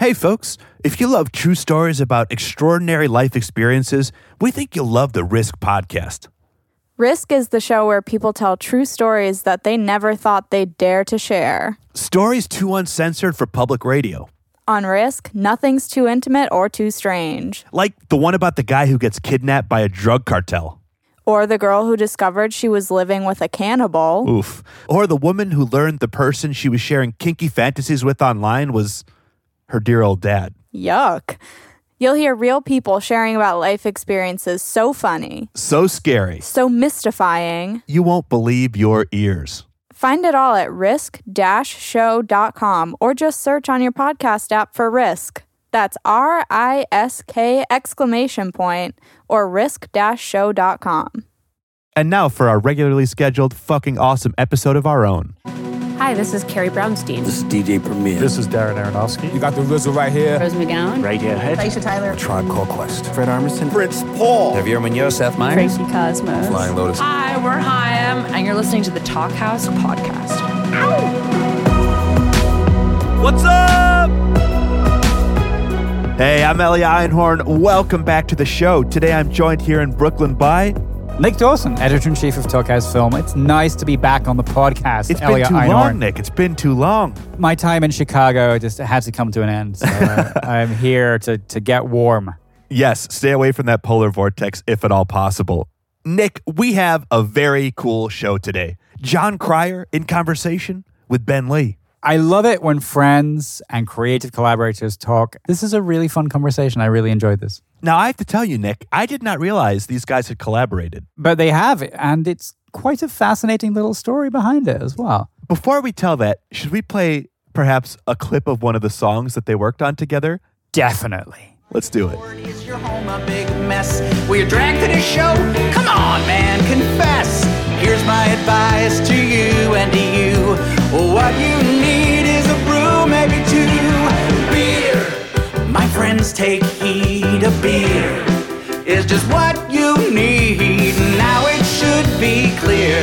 Hey, folks, if you love true stories about extraordinary life experiences, we think you'll love the Risk podcast. Risk is the show where people tell true stories that they never thought they'd dare to share. Stories too uncensored for public radio. On Risk, nothing's too intimate or too strange. Like the one about the guy who gets kidnapped by a drug cartel. Or the girl who discovered she was living with a cannibal. Oof. Or the woman who learned the person she was sharing kinky fantasies with online was her dear old dad. Yuck. You'll hear real people sharing about life experiences so funny, So scary. so mystifying. You won't believe your ears. Find it all at risk-show.com or just search on your podcast app for Risk. That's R I S K exclamation point or risk-show.com. And now for our regularly scheduled fucking awesome episode of our own. Hi, this is Carrie Brownstein. This is DJ Premier. This is Darren Aronofsky. You got the RZA right here. Rose McGowan. Right here. Radiohead. Aisha Tyler. Tribe Called Quest. Fred Armisen. Prince Paul. Javier Munoz. Seth Meyers. Tracy Cosmos. Flying Lotus. Hi, we're Haim, and you're listening to the Talkhouse podcast. What's up? Hey, I'm Elia Einhorn. Welcome back to the show. Today I'm joined here in Brooklyn by. Nick Dawson, editor in chief of Talkhouse Film. It's nice to be back on the podcast. It's Elia been too Einhorn. long, Nick. It's been too long. My time in Chicago just had to come to an end. So uh, I'm here to, to get warm. Yes, stay away from that polar vortex if at all possible. Nick, we have a very cool show today. Jon Cryer in conversation with Ben Lee. I love it when friends and creative collaborators talk. This is a really fun conversation. I really enjoyed this. Now, I have to tell you, Nick, I did not realize these guys had collaborated. But they have and it's quite a fascinating little story behind it as well. Before we tell that, should we play perhaps a clip of one of the songs that they worked on together? Definitely. Let's do it. Is your home a big mess? Will you drag to the show? Come on, man, confess. Here's my advice to you and to you. What you friends, take heed. A beer is just what you need. Now it should be clear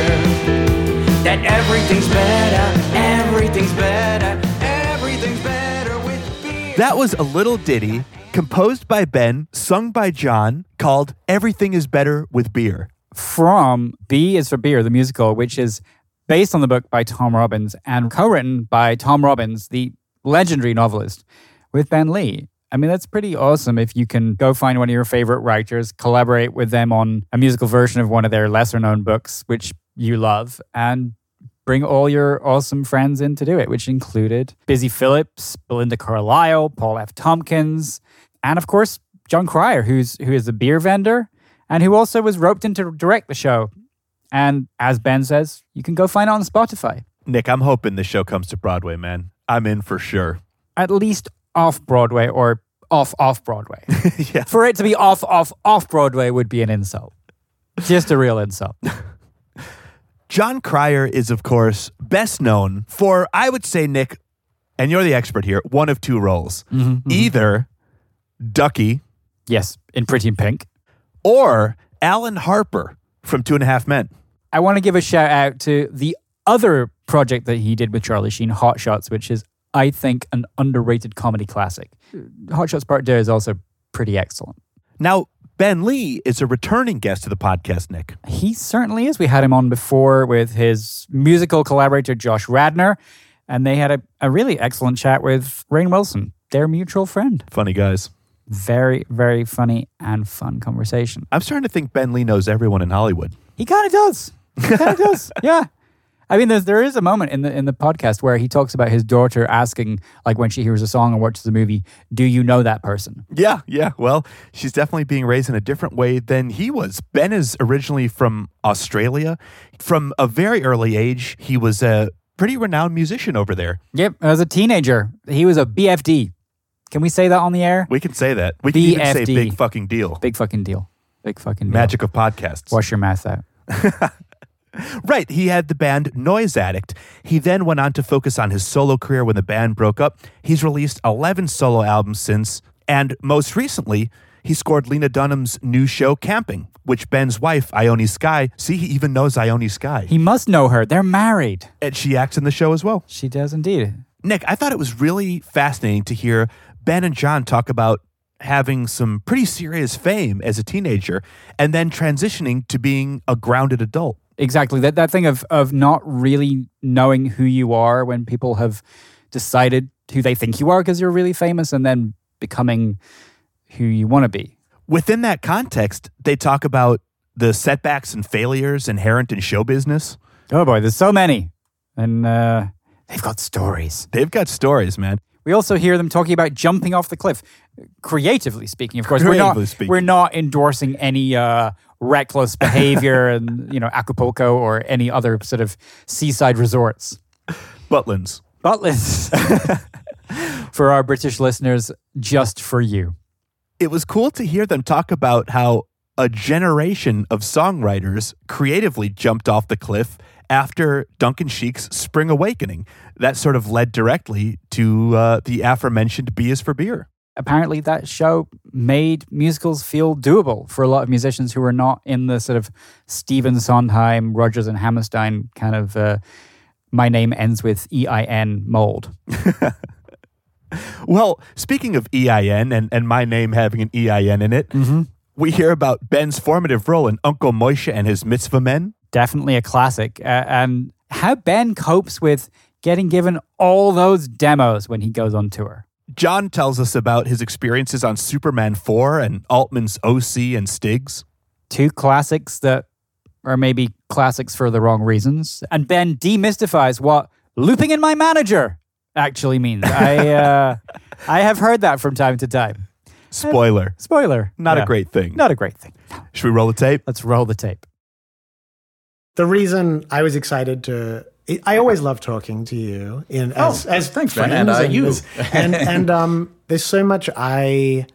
that everything's better, everything's better, everything's better with beer. That was a little ditty composed by Ben, sung by Jon, called Everything is Better with Beer. From B is for Beer, the musical, which is based on the book by Tom Robbins and co written by Tom Robbins, the legendary novelist, with Ben Lee. I mean, that's pretty awesome if you can go find one of your favorite writers, collaborate with them on a musical version of one of their lesser known books, which you love, and bring all your awesome friends in to do it, which included Busy Phillips, Belinda Carlisle, Paul F. Tompkins, and of course, Jon Cryer, who's who is a beer vendor and who also was roped in to direct the show. And as Ben says, you can go find it on Spotify. Nick, I'm hoping the show comes to Broadway, man. I'm in for sure. At least off Broadway or off off Broadway. yeah. For it to be off off off Broadway would be an insult. Just a real insult. Jon Cryer is, of course, best known for, I would say, Nick, and you're the expert here, one of two roles. Mm-hmm, mm-hmm. Either Ducky Yes, in Pretty in Pink. or Alan Harper from Two and a Half Men. I want to give a shout out to the other project that he did with Charlie Sheen, Hot Shots, which is, I think, an underrated comedy classic. Hmm. Hot Shots Part 2 is also pretty excellent. Now, Ben Lee is a returning guest to the podcast, Nick. He certainly is. We had him on before with his musical collaborator, Josh Radnor, and they had a, a really excellent chat with Rainn Wilson, their mutual friend. Funny guys. Very, very funny and fun conversation. I'm starting to think Ben Lee knows everyone in Hollywood. He kind of does. He kind of does. Yeah. I mean, there's, there is a moment in the in the podcast where he talks about his daughter asking, like when she hears a song or watches a movie, "Do you know that person?" Yeah, yeah. Well, she's definitely being raised in a different way than he was. Ben is originally from Australia. From a very early age, he was a pretty renowned musician over there. Yep. As a teenager, he was a BFD. Can we say that on the air? We can say that. We can even say big fucking deal. Big fucking deal. Big fucking deal. Magic of podcasts. Wash your mouth out. Right. He had the band Noise Addict. He then went on to focus on his solo career when the band broke up. He's released 11 solo albums since, and most recently, he scored Lena Dunham's new show, Camping, which Ben's wife, Ione Skye, see, he even knows Ione Skye. He must know her. They're married. and she acts in the show as well. She does indeed. Nick, I thought it was really fascinating to hear Ben and Jon talk about having some pretty serious fame as a teenager and then transitioning to being a grounded adult. Exactly. That that thing of of not really knowing who you are when people have decided who they think you are because you're really famous and then becoming who you want to be. Within that context, they talk about the setbacks and failures inherent in show business. Oh boy, there's so many. And uh, they've got stories. They've got stories, man. We also hear them talking about jumping off the cliff. Creatively speaking, of course, we're not speaking. we're not endorsing any uh, reckless behavior and you know Acapulco or any other sort of seaside resorts. Butlins. Butlins for our British listeners, just for you. It was cool to hear them talk about how a generation of songwriters creatively jumped off the cliff after Duncan Sheik's Spring Awakening. That sort of led directly to uh, the aforementioned B is for Beer. Apparently that show made musicals feel doable for a lot of musicians who were not in the sort of Stephen Sondheim, Rodgers and Hammerstein kind of uh, my name ends with EIN mold. Well, speaking of EIN and, and my name having an EIN in it, we hear about Ben's formative role in Uncle Moishy and his mitzvah men. Definitely a classic. Uh, and how Ben copes with getting given all those demos when he goes on tour. Jon tells us about his experiences on Superman 4 and Altman's OC and Stiggs. Two classics that are maybe classics for the wrong reasons. And Ben demystifies what looping in my manager actually means. I uh, I have heard that from time to time. Spoiler. Spoiler. Not Yeah. a great thing. Not a great thing. Should we roll the tape? Let's roll the tape. The reason I was excited to, I always love talking to you in as, Oh, as thanks, friends and, uh, you. as- and and um, there's so much I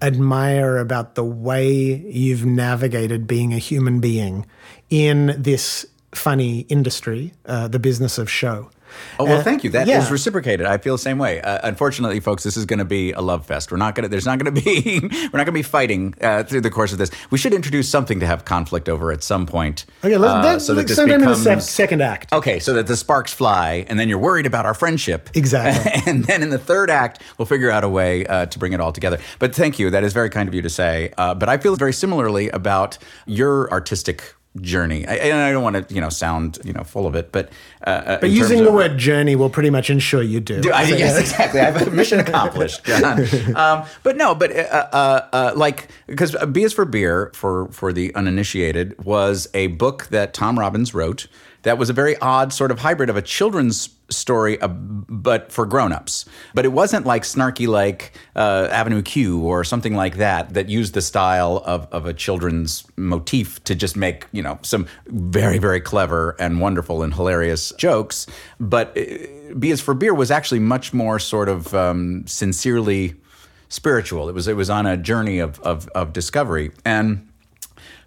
admire about the way you've navigated being a human being in this funny industry, uh, the business of show. Oh well, Uh, thank you. That is yeah. reciprocated. I feel the same way. Uh, unfortunately, folks, this is going to be a love fest. We're not going to. There's not going to be. we're not going to be fighting uh, through the course of this. We should introduce something to have conflict over at some point. Okay, let, uh, that, so that this sometime in the becomes. sec- second act. Okay, so that the sparks fly, and then you're worried about our friendship. Exactly. and then in the third act, we'll figure out a way uh, to bring it all together. But thank you. That is very kind of you to say. Uh, but I feel very similarly about your artistic journey. I, and I don't want to, you know, sound, you know, full of it, but uh, But using the word journey will pretty much ensure you do. do I, So, yes, exactly. I have a mission accomplished, Jon. Um, but no, but uh, uh, uh, like because B is for beer for for the uninitiated was a book that Tom Robbins wrote. That was a very odd sort of hybrid of a children's story, uh, but for grown-ups. But it wasn't like snarky like uh, Avenue Q or something like that that used the style of, of a children's motif to just make you know some very very clever and wonderful and hilarious jokes. But uh, B is for beer was actually much more sort of um, sincerely spiritual. It was it was on a journey of of, of discovery and.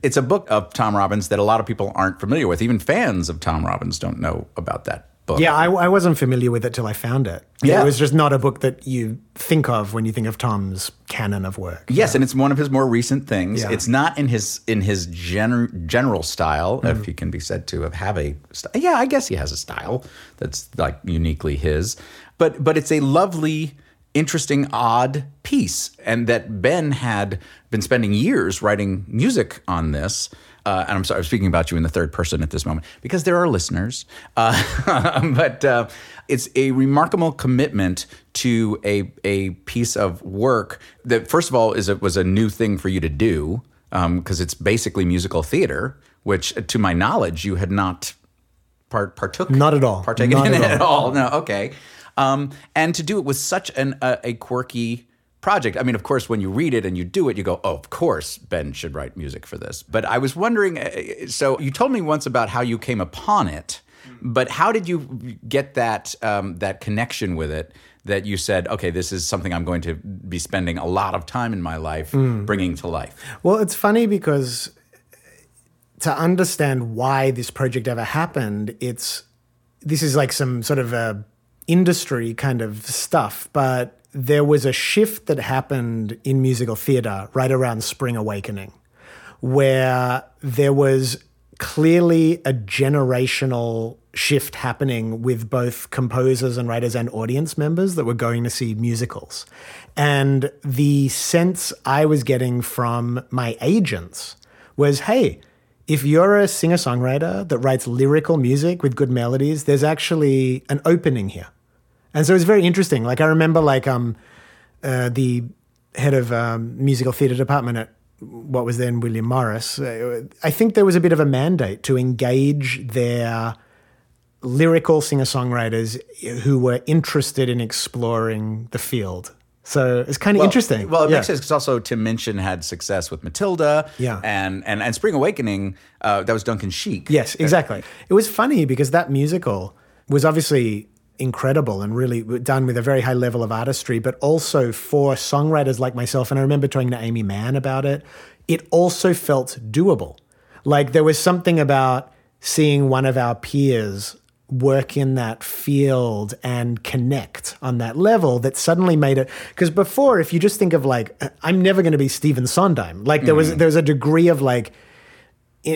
It's a book of Tom Robbins that a lot of people aren't familiar with. Even fans of Tom Robbins don't know about that book. Yeah, I, I wasn't familiar with it till I found it. Yeah. It was just not a book that you think of when you think of Tom's canon of work. Yes, and it's one of his more recent things. Yeah. It's not in his in his gen- general style, Mm-hmm. if he can be said to have, have a style. Yeah, I guess he has a style that's like uniquely his. But but it's a lovely, interesting, odd piece, and that Ben had been spending years writing music on this. Uh, and I'm sorry, I'm speaking about you in the third person at this moment because there are listeners. Uh, but uh, it's a remarkable commitment to a a piece of work that, first of all, is a, was a new thing for you to do because it's basically musical theater, which, to my knowledge, you had not part, partook Not at all. partaken Not in at it at all. No, okay. Um, and to do it with such an uh, a quirky project. I mean, of course, when you read it and you do it, you go, "Oh, of course, Ben should write music for this." But I was wondering. uh, So you told me once about how you came upon it, but how did you get that um, that connection with it? That you said, "Okay, this is something I'm going to be spending a lot of time in my life bringing to life." Well, it's funny because to understand why this project ever happened, it's this is like some sort of a industry kind of stuff, but there was a shift that happened in musical theater right around Spring Awakening, where there was clearly a generational shift happening with both composers and writers and audience members that were going to see musicals. And the sense I was getting from my agents was hey, if you're a singer songwriter that writes lyrical music with good melodies, there's actually an opening here. And so it's very interesting. Like I remember, like um, uh, the head of um, musical theatre department at what was then William Morris. uh, I think there was a bit of a mandate to engage their lyrical singer songwriters who were interested in exploring the field. So it's kind of interesting. Well, it Yeah. makes sense because also Tim Minchin had success with Matilda. Yeah. And and, and Spring Awakening, uh, that was Duncan Sheik. Yes, exactly. It was funny because that musical was obviously incredible and really done with a very high level of artistry, but also for songwriters like myself. And I remember talking to Aimee Mann about it. It also felt doable. Like there was something about seeing one of our peers work in that field and connect on that level that suddenly made it because before if you just think of like i'm never going to be Stephen Sondheim like there was there was a degree of like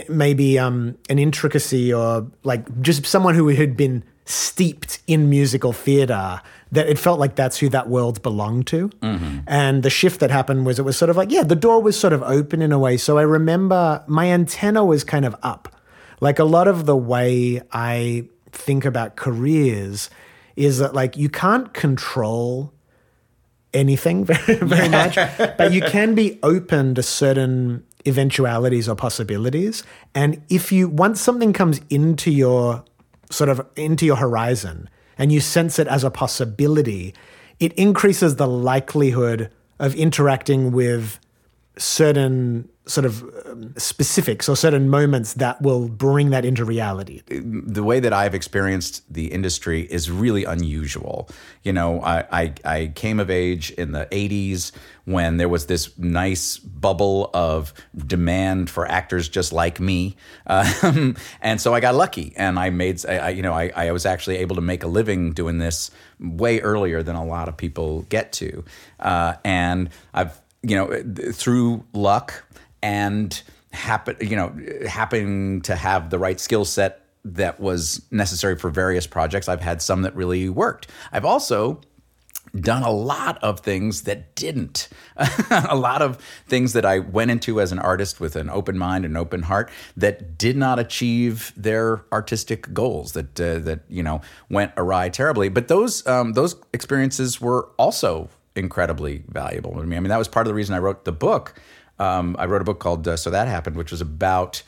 maybe um, an intricacy or like just someone who had been steeped in musical theater that it felt like that's who that world belonged to. Mm-hmm. And the shift that happened was it was sort of like, yeah, the door was sort of open in a way. So I remember my antenna was kind of up. Like a lot of the way I think about careers is that like you can't control anything very, very much, but you can be open to certain eventualities or possibilities. And if you once something comes into your sort of into your horizon and you sense it as a possibility, it increases the likelihood of interacting with certain sort of um, specifics or certain moments that will bring that into reality. the way that I've experienced the industry is really unusual. You know, I, I, I came of age in the 80s when there was this nice bubble of demand for actors just like me. Um, and so I got lucky and I made, I, I- you know, I, I was actually able to make a living doing this way earlier than a lot of people get to. Uh, and I've, you know, through luck and happen, you know, happening to have the right skill set that was necessary for various projects. I've had some that really worked. I've also done a lot of things that didn't. a lot of things that I went into as an artist with an open mind and open heart that did not achieve their artistic goals. That uh, that you know went awry terribly. But those um, those experiences were also incredibly valuable to me. I mean, that was part of the reason I wrote the book. Um, I wrote a book called uh, "So That Happened," which was about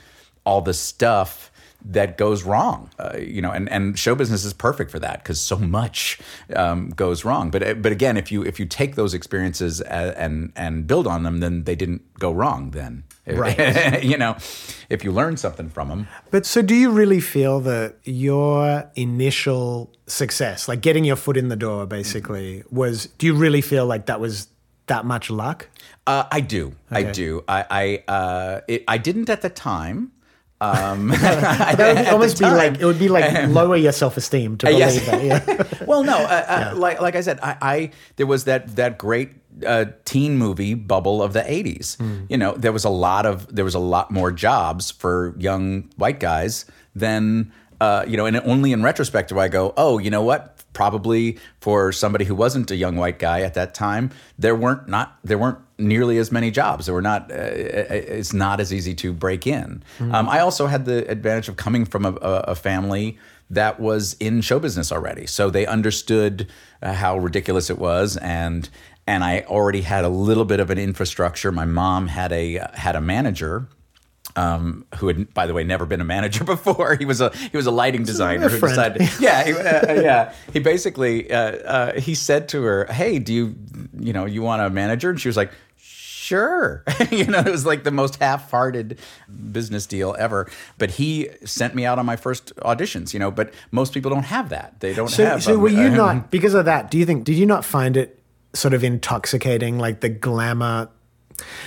all the stuff that goes wrong. Uh, you know, and, and show business is perfect for that because so much um, goes wrong. But uh, but again, if you if you take those experiences a- and and build on them, then they didn't go wrong. Then Right. you know, if you learn something from them. But so do you really feel that your initial success, like getting your foot in the door basically, was do you really feel like that was that much luck? Uh, I do. I do. I I uh, it, I didn't at the time. Um, That would almost be like it would be like lower your self esteem to believe yes. that. Yeah. well, no, uh, uh, like like I said, I, I there was that that great uh, teen movie bubble of the '80s. You know, there was a lot of there was a lot more jobs for young white guys than uh, you know, and only in retrospect do I go, oh, you know what? Probably for somebody who wasn't a young white guy at that time, there weren't not there weren't nearly as many jobs. There were not. Uh, it's not as easy to break in. Um, I also had the advantage of coming from a, a, a family that was in show business already, so they understood uh, how ridiculous it was, and and I already had a little bit of an infrastructure. My mom had a had a manager. Um, who had, by the way, never been a manager before. He was a he was a lighting designer who decided. Yeah, he, uh, yeah. He basically uh, uh, he said to her, "Hey, do you you know you want a manager?" And she was like, "Sure." you know, it was like the most half-hearted business deal ever. But he sent me out on my first auditions. You know, but most people don't have that. They don't So, have. so um, were you uh, not because of that? Do you think did you not find it sort of intoxicating, like the glamour?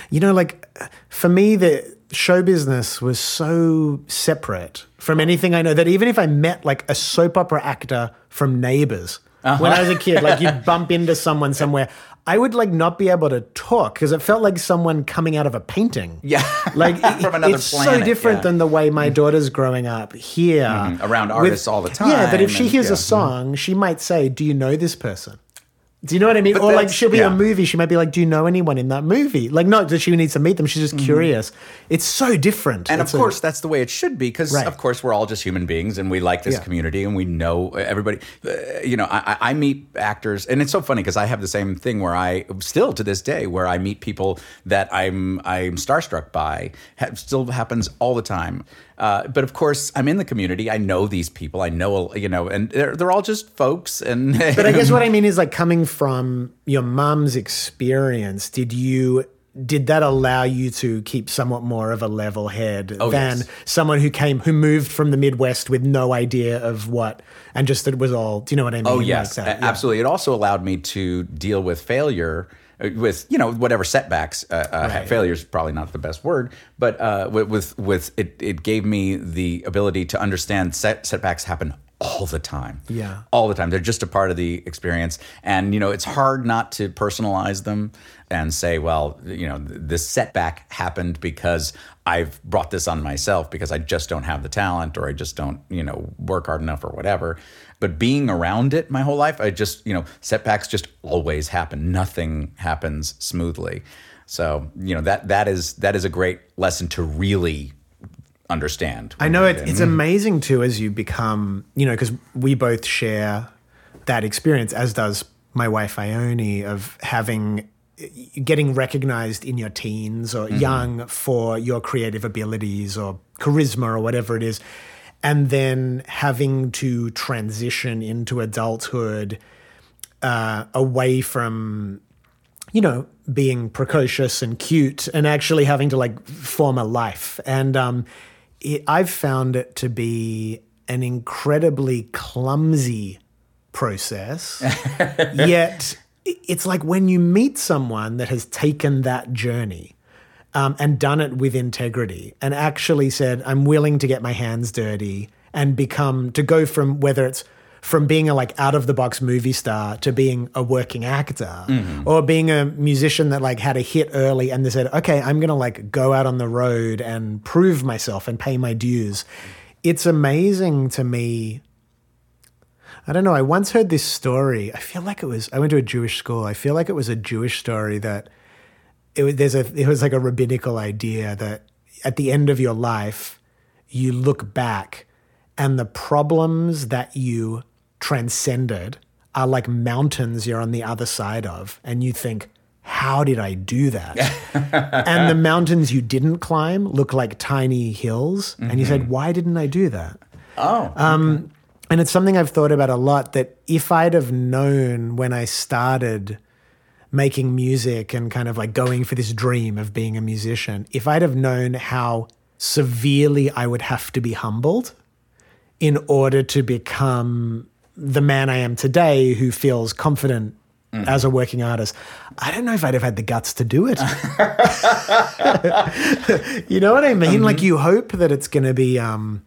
You know, like for me, the show business was so separate from anything I know that even if I met like a soap opera actor from Neighbours uh-huh. when I was a kid, like you'd bump into someone somewhere. I would like not be able to talk because it felt like someone coming out of a painting. Yeah. Like From another it's so different yeah. than the way my mm. daughter's growing up here Mhm, around artists all the time. Yeah, but if she hears yeah. a song, she might say, "Do you know this person?" Do you know what I mean? But or like she'll be yeah. a movie, she might be like, "Do you know anyone in that movie?" Like not that she needs to meet them, she's just curious. It's so different. Mm-hmm. And It's of a- course, that's the way it should be because, Right. of course, we're all just human beings and we like this Yeah. community and we know everybody. Uh, you know, I, I I meet actors, and it's so funny because I have the same thing where I still to this day where I meet people that I'm I'm starstruck by. Ha- still happens all the time. Uh, but of course, I'm in the community. I know these people. I know, you know, and they're they're all just folks. And But I guess what I mean is like coming from your mom's experience, did you did that allow you to keep somewhat more of a level head Oh, than yes. someone who came who moved from the Midwest with no idea of what and just that it was all do you know what I mean? Oh Like yes, that, a- yeah. absolutely. It also allowed me to deal with failure, with you know whatever setbacks. Uh, uh, Right. Failure is probably not the best word, but uh, with, with with it, it gave me the ability to understand set, setbacks happen all the time. Yeah. all the time. They're just a part of the experience, and you know it's hard not to personalize them and say, well, you know, this setback happened because I've brought this on myself because I just don't have the talent or I just don't, you know, work hard enough or whatever. But being around it my whole life, I just, you know, setbacks just always happen. Nothing happens smoothly. So, you know, that that is that is a great lesson to really understand. I know it, it's mm-hmm. amazing too as you become, you know, because we both share that experience, as does my wife Ione, of having getting recognized in your teens or mm-hmm. young for your creative abilities or charisma or whatever it is, and then having to transition into adulthood uh, away from you know, being precocious and cute and actually having to like form a life. And um, it, I've found it to be an incredibly clumsy process. Yet it's like when you meet someone that has taken that journey um, and done it with integrity and actually said, I'm willing to get my hands dirty and become, to go from whether it's from being a like out of the box movie star to being a working actor or being a musician that like had a hit early and they said, okay, I'm going to like go out on the road and prove myself and pay my dues. It's amazing to me I don't know. I once heard this story. I feel like it was. I went to a Jewish school. I feel like it was a Jewish story that it was. There's a. It was like a rabbinical idea that at the end of your life, you look back, and the problems that you transcended are like mountains you're on the other side of, and you think, "How did I do that?" and the mountains you didn't climb look like tiny hills, and you said, "Why didn't I do that?" Oh, Um, and it's something I've thought about a lot that if I'd have known when I started making music and kind of like going for this dream of being a musician, if I'd have known how severely I would have to be humbled in order to become the man I am today who feels confident mm. as a working artist, I don't know if I'd have had the guts to do it. you know what I mean? Mm-hmm. Like you hope that it's going to be um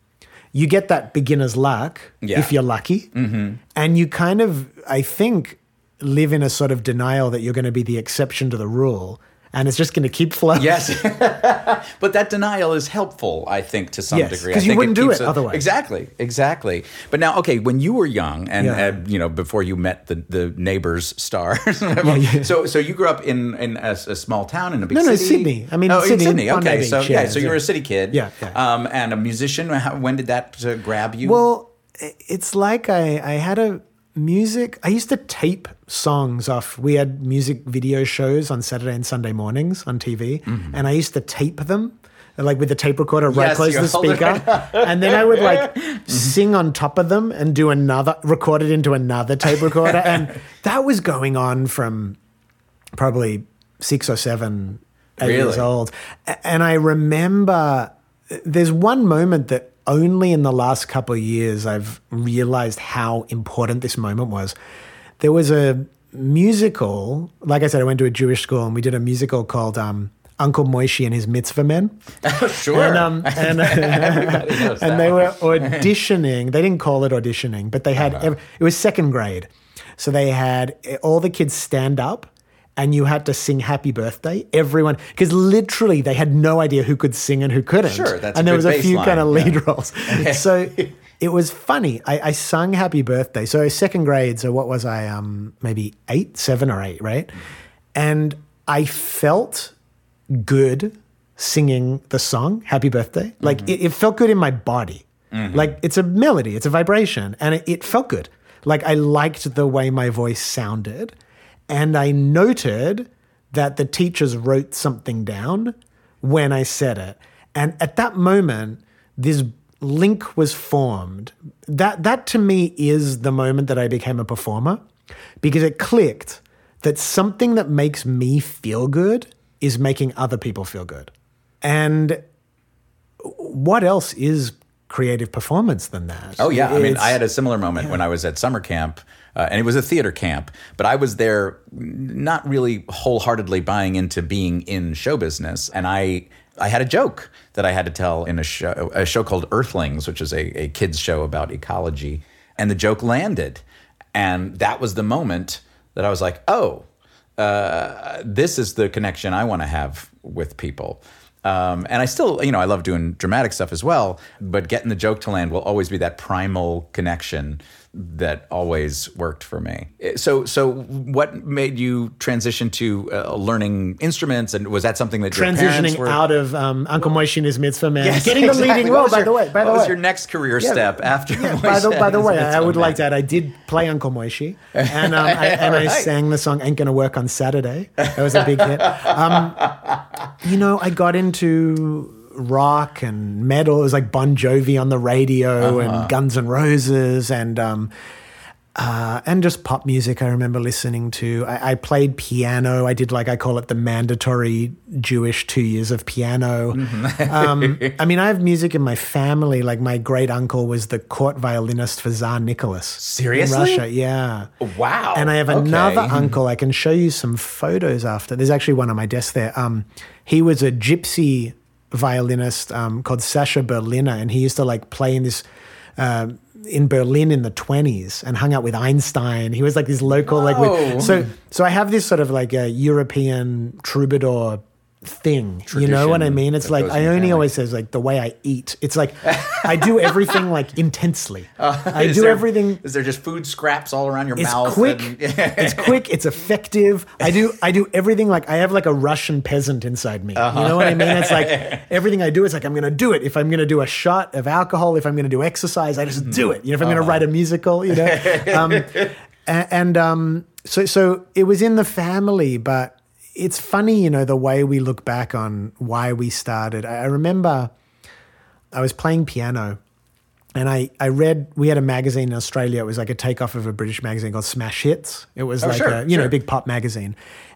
you get that beginner's luck Yeah. if you're lucky. Mm-hmm. And you kind of I think live in a sort of denial that you're going to be the exception to the rule and it's just going to keep flowing. Yes, but that denial is helpful, I think, to some degree. Yes, degree. 'cause I you wouldn't do keeps it otherwise. Exactly, exactly. But now, okay, when you were young, and Yeah. uh, you know, before you met the the neighbors' stars, yeah. so so you grew up in in a, a small town in a big city. No, no. Sydney. I mean, oh, Sydney, Sydney. Okay, so yeah, yeah, so you were yeah. a city kid. Yeah, yeah. Um, and a musician. How, when did that uh, grab you? Well, it's like I, I had a music. I used to tape songs off. We had music video shows on Saturday and Sunday mornings on TV, mm-hmm. and I used to tape them. Like with the tape recorder right Yes, close to the speaker, and then I would like mm-hmm. sing on top of them and do another, record it into another tape recorder, and that was going on from probably six or seven, eight years old. And I remember uh, there's one moment that only in the last couple of years I've realized how important this moment was. There was a musical, like I said, I went to a Jewish school and we did a musical called um, Uncle Moishy and His Mitzvah Men. sure. And, um, and, Everybody knows that and they were auditioning. They didn't call it auditioning, but they had, Uh-huh. it was second grade. So they had eh, all the kids stand up and you had to sing happy birthday. Everyone, because literally they had no idea who could sing and who couldn't. Sure, that's and there was a few baseline, kind of lead yeah. roles. so it was funny. I, I sung happy birthday. So second grade. So what was I? Um, maybe eight, seven or eight, right? And I felt good singing the song happy birthday like it, it felt good in my body like it's a melody it's a vibration and it, it felt good like i liked the way my voice sounded and i noted that the teachers wrote something down when i said it and at that moment this link was formed that that to me is the moment that i became a performer because it clicked that something that makes me feel good is making other people feel good. And what else is creative performance than that? Oh yeah, I mean, I had a similar moment when I was at summer camp, uh, and it was a theater camp. But I was there, not really wholeheartedly buying into being in show business, and I I had a joke that I had to tell in a show a show called Earthlings, which is a, a kids show about ecology, and the joke landed, and that was the moment that I was like, oh, uh, this is the connection I want to have with people. Um, and I still, you know, I love doing dramatic stuff as well, but getting the joke to land will always be that primal connection that always worked for me. So, so what made you transition to uh, learning instruments, and was that something that your transitioning were? out of um, Uncle Moishy and his mitzvah man, Yes, getting the leading role. was By the way, by the what way, was your next career step after? by the, by the way, I would like to mitzvah add, I did play Uncle Moishy, and, um, I, and I sang the song "Ain't Gonna Work on Saturday." That was a big hit. Um, you know, I got into rock and metal. It was like Bon Jovi on the radio Uh-huh. and Guns N' Roses and. Um, uh, and just pop music I remember listening to. I, I played piano. I did like I call it the mandatory Jewish two years of piano. um, I mean, I have music in my family. Like my great uncle was the court violinist for Tsar Nicholas. Seriously? In Russia, yeah. Wow. And I have Okay. another uncle. I can show you some photos after. There's actually one on my desk there. Um, he was a gypsy violinist um, called Sasha Berliner, and he used to like play in this. Uh, in Berlin in the 20s and hung out with Einstein. He was like this local, like, Whoa. with, so, so I have this sort of like a European troubadour thing. you know what I mean? It's like, I only always says like the way I eat. It's like, I do everything like intensely. I do there- everything Is there just food scraps all around your it's mouth? quick. and- it's quick. It's effective. I do. I do everything like I have like a Russian peasant inside me. You know what I mean? It's like everything I do. It's like I'm going to do it. If I'm going to do a shot of alcohol, if I'm going to do exercise, I just do it. You know, if I'm going to write a musical, you know, um, a- and, um, so so it was in the family, but it's funny, you know, the way we look back on why we started. I, I remember I was playing piano and I, I read we had a magazine in Australia. It was like a takeoff of a British magazine called Smash Hits. It was Oh, like sure, a you know sure. big pop magazine.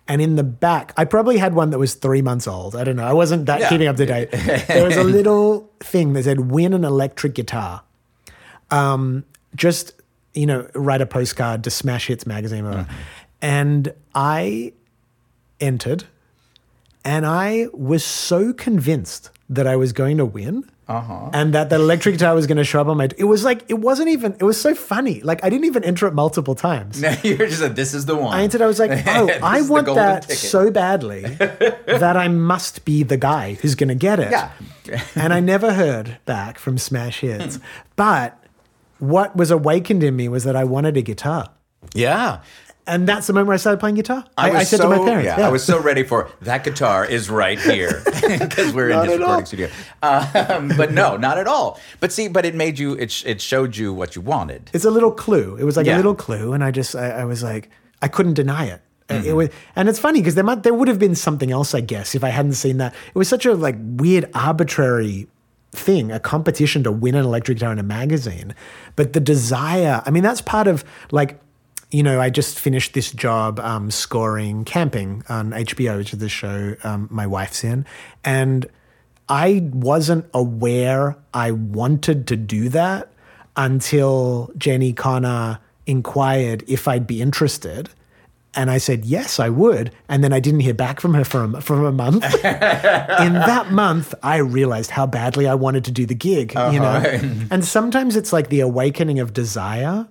And in the back, I probably had one that was three months old. I don't know. I wasn't that Yeah. keeping up to date. there was a little thing that said "Win an electric guitar." Um, just you know, write a postcard to Smash Hits magazine. Mm-hmm. and I entered, and I was so convinced that I was going to win. Uh-huh. And that the electric guitar was going to show up on my. It was like it wasn't even. It was so funny. Like I didn't even enter it multiple times. No, you're just like, this is the one. I entered. I was like, oh, I want that ticket. so badly that I must be the guy who's going to get it. Yeah. and I never heard back from Smash Hits. but what was awakened in me was that I wanted a guitar. Yeah. And that's the moment where I started playing guitar. I, was I said so, to my parents, yeah, yeah, I was so ready for that guitar is right here because we're in Not his recording all. studio. Um, but no, not at all. But see, but it made you. It it showed you what you wanted. It's a little clue. It was like Yeah. a little clue, and I just I, I was like I couldn't deny it. Uh, Mm-hmm. It was, and it's funny because there might there would have been something else, I guess, if I hadn't seen that. It was such a like weird, arbitrary thing, a competition to win an electric guitar in a magazine. But the desire, I mean, that's part of like, you know, I just finished this job um, scoring Camping on HBO, which is the show um, my wife's in, and I wasn't aware I wanted to do that until Jenni Konner inquired if I'd be interested. And I said, yes, I would. And then I didn't hear back from her for a, for a month. In that month, I realized how badly I wanted to do the gig, you know? and sometimes it's like the awakening of desire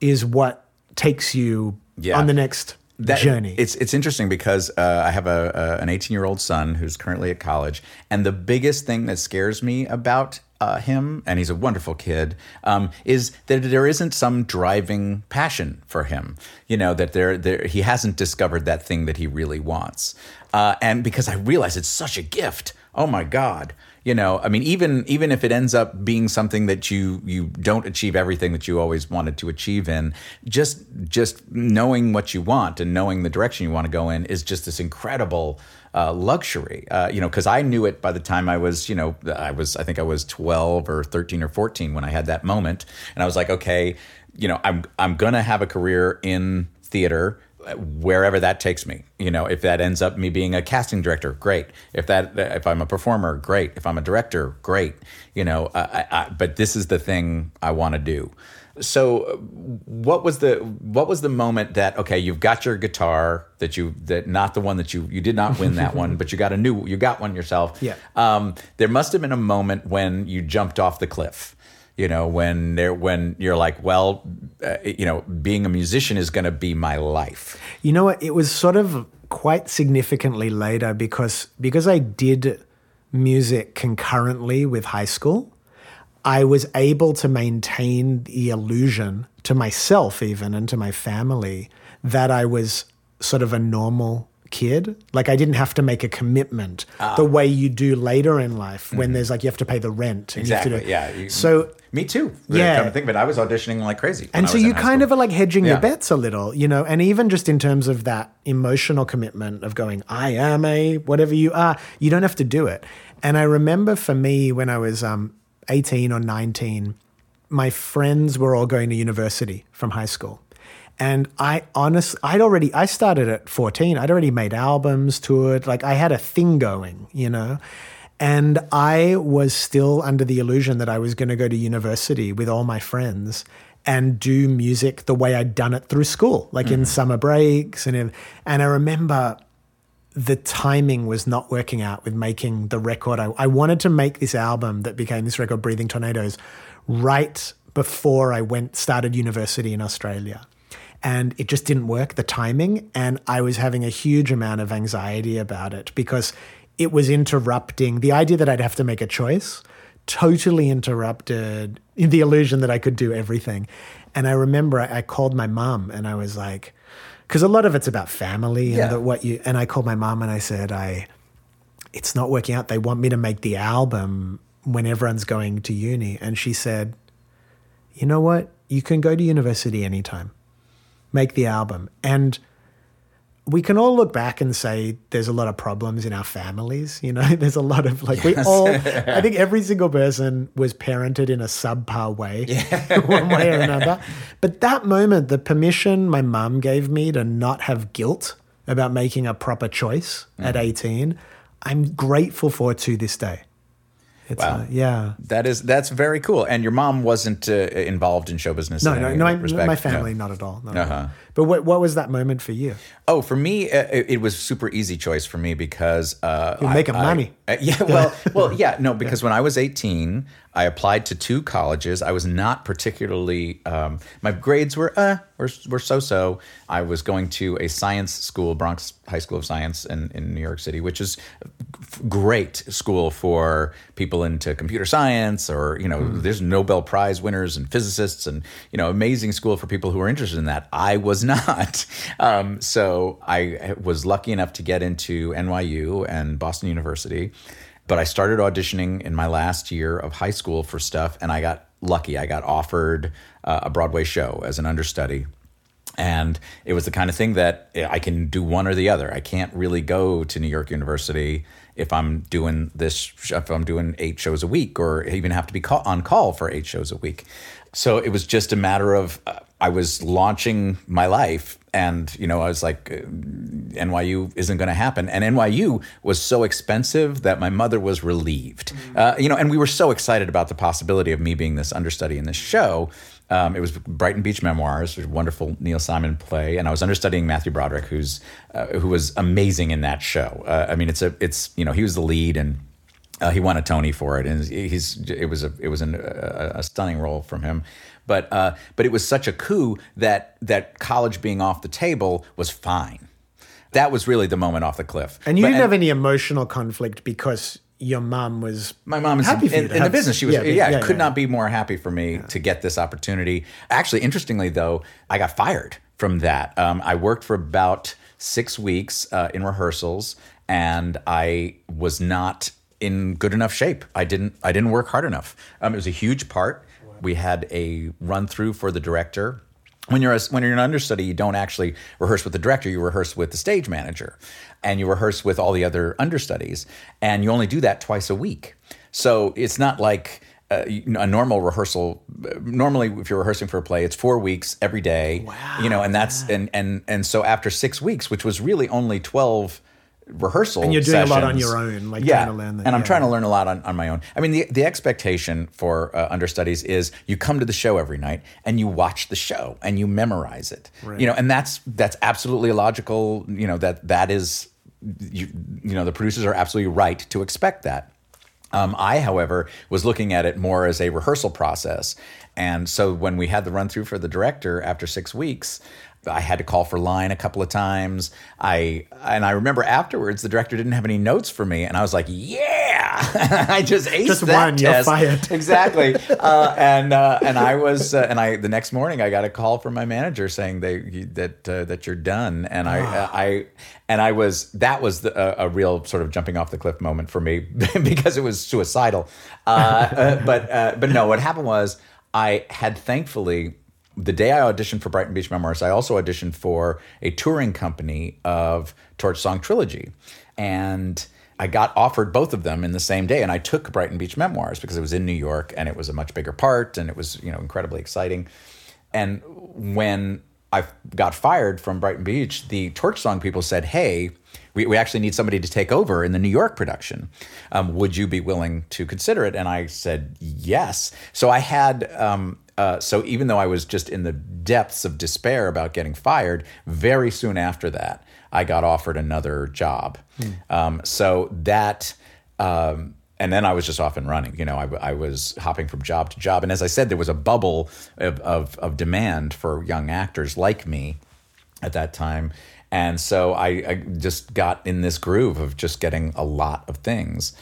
is what takes you Yeah. on the next that journey? It's it's interesting because uh, I have a, a an 18 year old son who's currently at college, and the biggest thing that scares me about uh, him, and he's a wonderful kid, um, is that there isn't some driving passion for him. You know that there there he hasn't discovered that thing that he really wants, uh, and because I realize it's such a gift. Oh my God you know i mean even even if it ends up being something that you you don't achieve everything that you always wanted to achieve in just just knowing what you want and knowing the direction you want to go in is just this incredible uh, luxury. Uh, you know because i knew it by the time i was you know i was i think i was 12 or 13 or 14 when i had that moment. And i was like okay you know i'm i'm gonna have a career in theater wherever that takes me. You know, if that ends up me being a casting director, great. If that if I'm a performer, great. If I'm a director, great. You know, I, I, but this is the thing I want to do. So, what was the what was the moment that okay, you've got your guitar that you that not the one that you you did not win that one, but you got a new you got one yourself. Yeah. Um, there must have been a moment when you jumped off the cliff you know when there when you're like well uh, you know being a musician is going to be my life You know what? It was sort of quite significantly later because because I did music concurrently with high school. I was able to maintain the illusion to myself, even and to my family, that I was sort of a normal kid. Like I didn't have to make a commitment the way you do later in life when there's like you have to pay the rent. And You exactly have to do, yeah you- So me too Yeah. come to think of it i was auditioning like crazy and so you kind school. of are like hedging your bets a little, you know, and even just in terms of that emotional commitment of going, I am a whatever you are, you don't have to do it. And I remember for me when I was um, 18 or 19, my friends were all going to university from high school. And I honestly, I'd already, I started at 14. I'd already made albums, toured, like I had a thing going, you know? And I was still under the illusion that I was going to go to university with all my friends and do music the way I'd done it through school, like in mm-hmm. summer breaks. And, and I remember the timing was not working out with making the record. I, I wanted to make this album that became this record, Breathing Tornados, right before I went started university in Australia. And it just didn't work, the timing. And I was having a huge amount of anxiety about it because it was interrupting the idea that I'd have to make a choice, totally interrupted the illusion that I could do everything. And I remember I, I called my mom and I was like, because a lot of it's about family and Yeah. the, what you, and I called my mom and I said, I, it's not working out. They want me to make the album when everyone's going to uni. And she said, you know what? You can go to university anytime. Make the album. And we can all look back and say there's a lot of problems in our families. You know, there's a lot of like, we all, I think every single person was parented in a subpar way, one way or another. But that moment, the permission my mum gave me to not have guilt about making a proper choice at mm. 18, I'm grateful for to this day. It's, Wow. uh, yeah. that is that's very cool and your mom wasn't uh, involved in show business No, no, no, I, my No. family, not at all. not at all. Uh-huh. But what, what was that moment for you? Oh, for me, uh, it, it was super easy choice for me because uh, You're I- making I- money. uh, yeah, well, well, yeah, no, because when I was 18, I applied to two colleges. I was not particularly. Um, my grades were uh, were were so so. I was going to a science school, Bronx High School of Science in, in New York City, which is great school for people into computer science or you know Hmm. there's Nobel Prize winners and physicists and you know amazing school for people who are interested in that. I was not. Um, so I was lucky enough to get into NYU and Boston University. But I started auditioning in my last year of high school for stuff, and I got lucky. I got offered uh, a Broadway show as an understudy. And it was the kind of thing that I can do one or the other. I can't really go to New York University if I'm doing this, if I'm doing eight shows a week, or even have to be call, on call for eight shows a week. So it was just a matter of uh, I was launching my life, and you know I was like, uh, NYU isn't going to happen, and NYU was so expensive that my mother was relieved. Uh, you know, and we were so excited about the possibility of me being this understudy in this show. Um, it was Brighton Beach Memoirs, a wonderful Neil Simon play, and I was understudying Matthew Broderick, who's uh, who was amazing in that show. Uh, I mean, it's a it's you know he was the lead and Uh, he won a Tony for it, and he's it was a it was an, a, a stunning role from him. But uh, but it was such a coup that that college being off the table was fine. That was really the moment off the cliff. And you But- didn't have any emotional conflict because your mom was my mom is happy in, for you in, in the business. She was, yeah, yeah, could yeah. not be more happy for me to get this opportunity. Actually, interestingly though, I got fired from that. Um, I worked for about six weeks uh, in rehearsals, and I was not in good enough shape. I didn't. I didn't work hard enough. Um, it was a huge part. We had a run through for the director. When you're a, when you're an understudy, you don't actually rehearse with the director. You rehearse with the stage manager, and you rehearse with all the other understudies, and you only do that twice a week. So it's not like uh, a normal rehearsal. Normally, if you're rehearsing for a play, it's four weeks every day. Wow. You know, and that's and and and so after six weeks, which was really only twelve rehearsal And you're doing a lot on your own, like yeah, trying to learn and I'm yeah. trying to learn a lot on, on my own. I mean, the the expectation for uh, understudies is you come to the show every night and you watch the show and you memorize it. You know, and that's that's absolutely logical. You know that that is you you know the producers are absolutely right to expect that. Um, I, however, was looking at it more as a rehearsal process. And so when we had the run through for the director after six weeks, I had to call for line a couple of times. I and I remember afterwards the director didn't have any notes for me, and I was like, "Yeah, I just aced Just that one, test." fired. exactly. Uh, and uh, and I was uh, and I the next morning I got a call from my manager saying they that uh, that you're done, and I Ah. I and I was that was the, a, a real sort of jumping off the cliff moment for me because it was suicidal. Uh, uh, but uh, but no, what happened was I had thankfully. The day I auditioned for Brighton Beach Memoirs, I also auditioned for a touring company of Torch Song Trilogy. And I got offered both of them in the same day, and I took Brighton Beach Memoirs because it was in New York and it was a much bigger part and it was you know incredibly exciting. And when I got fired from Brighton Beach, the Torch Song people said, "Hey, we, we actually need somebody to take over in the New York production. Um, would you be willing to consider it?" And I said, "Yes." So I had. Um, uh, so even though I was just in the depths of despair about getting fired, very soon after that, I got offered another job. Um, so that. Um, and then I was just off and running. You know, I, I was hopping from job to job, and as I said, there was a bubble of, of, of demand for young actors like me at that time, and so I, I just got in this groove of just getting a lot of things.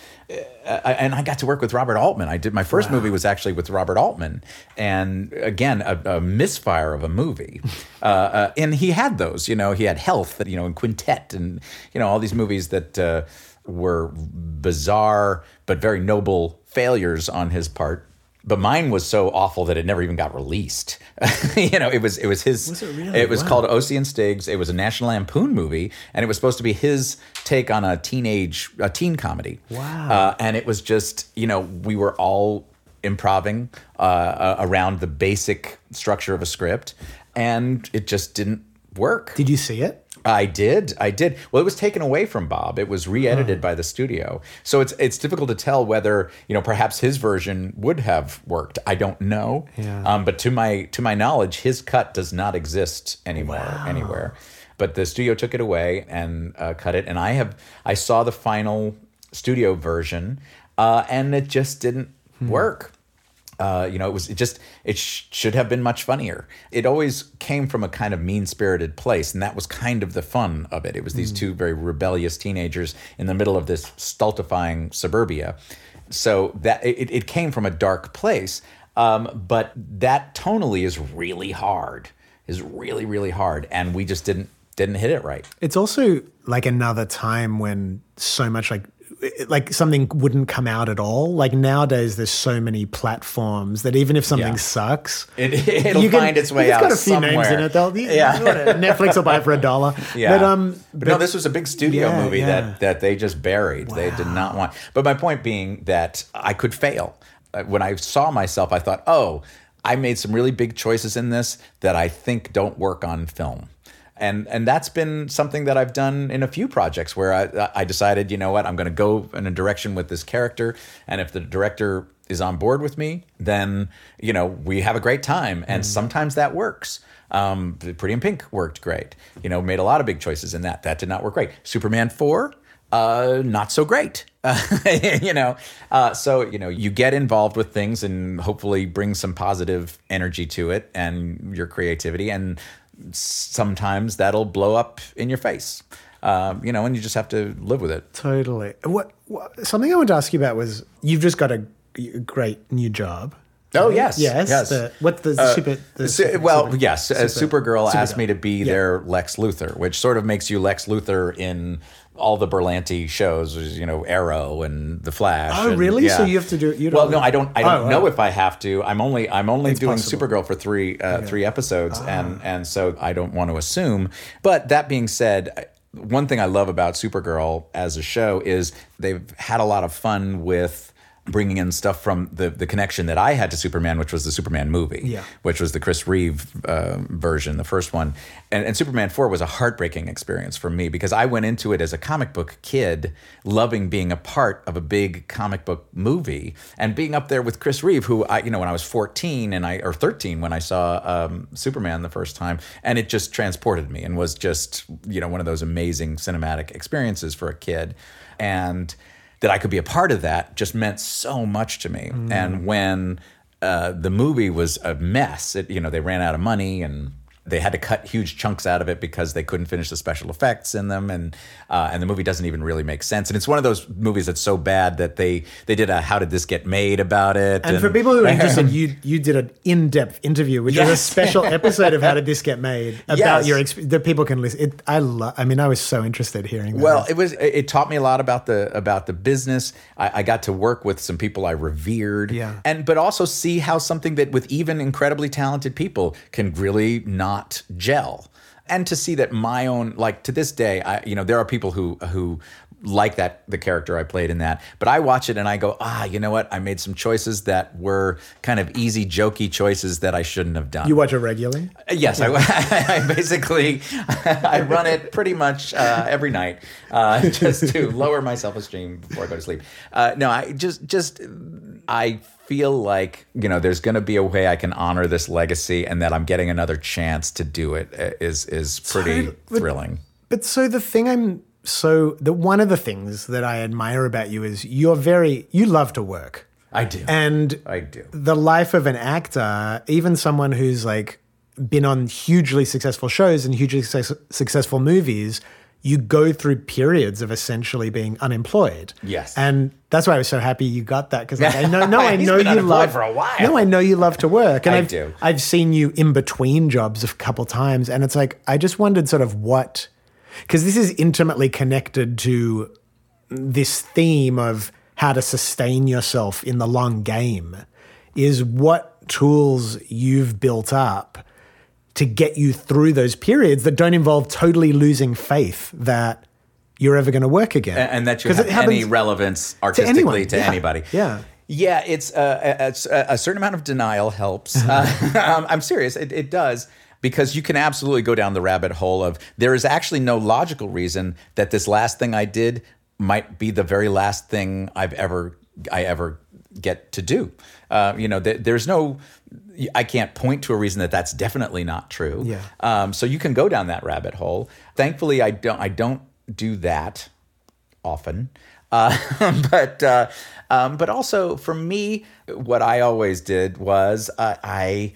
And I got to work with Robert Altman. I did my first movie was actually with Robert Altman, and again a, a misfire of a movie. uh, uh, and he had those, you know, he had Health, you know, and Quintet, and you know all these movies that uh, were bizarre but very noble failures on his part. But mine was so awful that it never even got released. you know, it was it was his. Was it really? It was Wow. called O.C. and Stiggs. It was a National Lampoon movie, and it was supposed to be his take on a teenage a teen comedy. Wow. Uh, and it was just you know we were all improving uh, uh, around the basic structure of a script, and it just didn't work. Did you see it? I did. I did. Well, it was taken away from Bob. It was re-edited by the studio. So it's it's difficult to tell whether you know perhaps his version would have worked. I don't know. Yeah. Um, but to my to my knowledge, his cut does not exist anymore anywhere. But the studio took it away and uh, cut it. And I have I saw the final studio version, uh, and it just didn't work. Uh, you know, it was it just it sh- should have been much funnier. It always came from a kind of mean spirited place, and that was kind of the fun of it. It was these two very rebellious teenagers in the middle of this stultifying suburbia. So that it, it came from a dark place, um, but that tonally is really hard. Is really really hard, and we just didn't didn't hit it right. It's also like another time when so much like like something wouldn't come out at all. Like nowadays, there's so many platforms that even if something Yeah. sucks, It, it'll you can- find its way it's out got a few somewhere. names in it. They'll, Yeah. yeah, Netflix will buy it for a dollar. Yeah. but um, But no, this was a big studio Yeah, movie yeah. that that they just buried. They did not want. But my point being that I could fail. Uh, When I saw myself, I thought, "Oh, I made some really big choices in this that I think don't work on film." And and that's been something that I've done in a few projects where I I decided, you know what, I'm going to go in a direction with this character, and if the director is on board with me, then you know we have a great time, and sometimes that works. Um, Pretty in Pink worked great. You know, made a lot of big choices in that. That did not work great. Superman four uh, not so great. You know, uh, so you know, you get involved with things and hopefully bring some positive energy to it and your creativity, and sometimes that'll blow up in your face. Um, you know, and you just have to live with it. Totally. What, what something I wanted to ask you about was you've just got a, a great new job. Oh yes, Yes. yes. The, what's the Uh, super? The Su- super- well, super- yes. super- Supergirl asked me to be Yeah. their Lex Luthor, which sort of makes you Lex Luthor in all the Berlanti shows, you know, Arrow and The Flash. Oh, and- really? So you have to do- you well, no, I don't. I don't Oh, know oh. if I have to. I'm only. I'm only doing possible. Supergirl for three uh, three episodes, Ah. and and so I don't want to assume. But that being said. One thing I love about Supergirl as a show is they've had a lot of fun with bringing in stuff from the the connection that I had to Superman, which was the Superman movie, Yeah. which was the Chris Reeve uh, version, the first one. And, and Superman 4 was a heartbreaking experience for me because I went into it as a comic book kid, loving being a part of a big comic book movie and being up there with Chris Reeve, who I, you know, when I was 14 and I, or 13 when I saw um, Superman the first time, and it just transported me and was just, you know, one of those amazing cinematic experiences for a kid. And that I could be a part of that just meant so much to me. And when uh, the movie was a mess, it, you know, they ran out of money and they had to cut huge chunks out of it because they couldn't finish the special effects in them, and uh, and the movie doesn't even really make sense. And it's one of those movies that's so bad that they they did a "How did this get made?" about it. And for people who are interested, you you did an in-depth interview, which is a special episode of How Did This Get Made about Yes. your experience. That people can listen. It, I love. I mean, I was so interested hearing that. Well, it was. It it taught me a lot about the about the business. I, I got to work with some people I revered, Yeah. and but also see how something that with even incredibly talented people can really not gel, and to see that my own like to this day, I you know there are people who who like that the character I played in that, but I watch it and I go, ah, you know what? I made some choices that were kind of easy, jokey choices that I shouldn't have done. you watch it regularly. Yes, I, I basically I run it pretty much uh, every night uh, just to lower my self esteem before I go to sleep. Uh, no, I just just I feel like you know there's going to be a way I can honor this legacy, and that I'm getting another chance to do it uh, is is pretty So, but- thrilling. But so the thing I'm so the one of the things that I admire about you is you're very you love to work. I do, And I do. the life of an actor, even someone who's like been on hugely successful shows and hugely success- successful movies, you go through periods of essentially being unemployed. Yes. and that's why I was so happy you got that because like, I know, no, I know been you love for a while. No, I know you love to work, and I have do. I've seen you in between jobs a couple times, and it's like I just wondered sort of what because this is intimately connected to this theme of how to sustain yourself in the long game is what tools you've built up to get you through those periods that don't involve totally losing faith that you're ever going to work again and, and that you have any relevance artistically anyone, to yeah, anybody. yeah. Yeah, it's uh, a, a, a certain amount of denial helps. Uh, um, I'm serious, it, it does. Because you can absolutely go down the rabbit hole of there is actually no logical reason that this last thing I did might be the very last thing I've ever I ever get to do. Uh, you know, th- there's no, I can't point to a reason that that's definitely not true. Yeah. Um, so you can go down that rabbit hole. Thankfully, I don't. I don't do that often. Uh, but uh, um, but also for me, what I always did was uh, I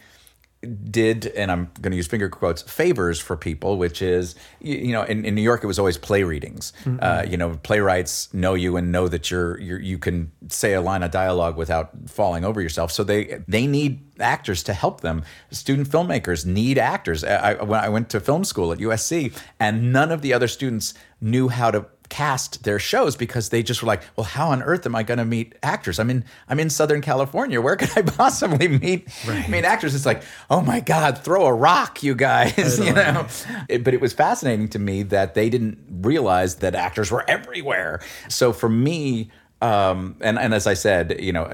did, and I'm going to use finger quotes, favors for people, which is, you, you know, in, in New York, it was always play readings. Uh, you know, playwrights know you and know that you're, you're you can say a line of dialogue without falling over yourself. So they they need actors to help them. Student filmmakers need actors. I, I, when I went to film school at USC, and none of the other students knew how to cast their shows because they just were like, well, how on earth am I going to meet actors? I'm in I'm in Southern California. Where could I possibly meet meet actors? It's like, oh my God, throw a rock, you guys. you know. It- but it was fascinating to me that they didn't realize that actors were everywhere. So for me. Um, and, and as I said, you know,